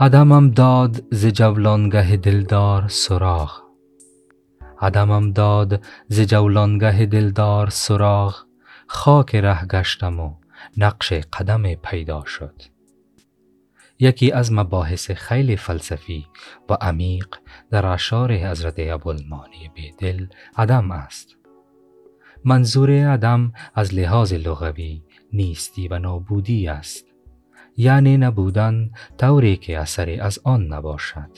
عدمم داد ز جولانگه دلدار سراغ. عدمم داد ز جولانگه دلدار سراغ. خاک ره گشتم و نقش قدم پیدا شد. یکی از مباحث خیلی فلسفی و عمیق در اشعار حضرت ابوالمانی بیدل عدم است. منظور عدم از لحاظ لغوی نیستی و نابودی است. یعنی نبودن طوری که اثری از آن نباشد.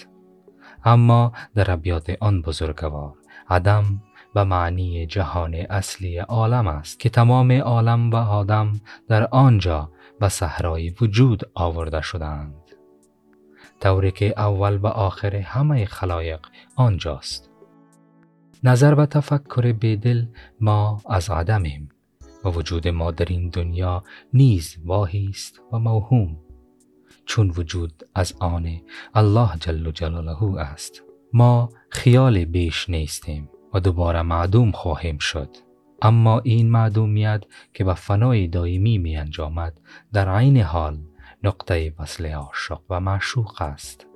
اما در ابیات آن بزرگوار عدم به معنی جهان اصلی عالم است که تمام عالم و آدم در آنجا به صحرای وجود آورده شدند. طوری که اول و آخر همه خلایق آنجاست. نظر و تفکر بیدل ما از عدمیم. و وجود ما در این دنیا نیز واهی است و موهوم. چون وجود از آن الله جل جلاله است ما خیال بیش نیستیم و دوباره معدوم خواهیم شد. اما این معدومیت که به فنای دائمی می انجامد در عین حال نقطه وصل عاشق و معشوق است.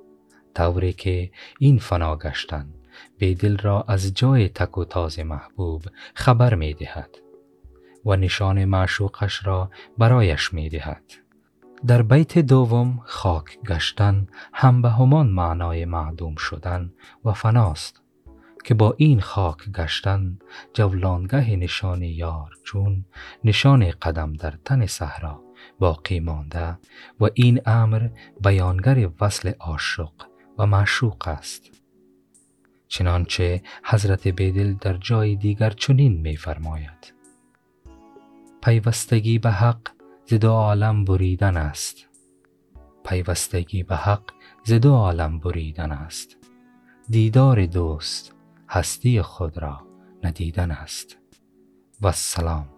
طوری که این فنا گشتن به دل را از جای تک و تاز محبوب خبر می دهد. و نشان معشوقش را برایش می دهد. در بیت دوم خاک گشتن هم به همان معنای معدوم شدن و فناست که با این خاک گشتن جولانگه نشان یار چون نشان قدم در تن صحرا باقی مانده و این امر بیانگر وصل عاشق و معشوق است چنانچه حضرت بیدل در جای دیگر چنین می فرماید پیوستگی به حق ز دو عالم بریدن است. پیوستگی به حق ز دو عالم بریدن است. دیدار دوست هستی خود را ندیدن است. و السلام.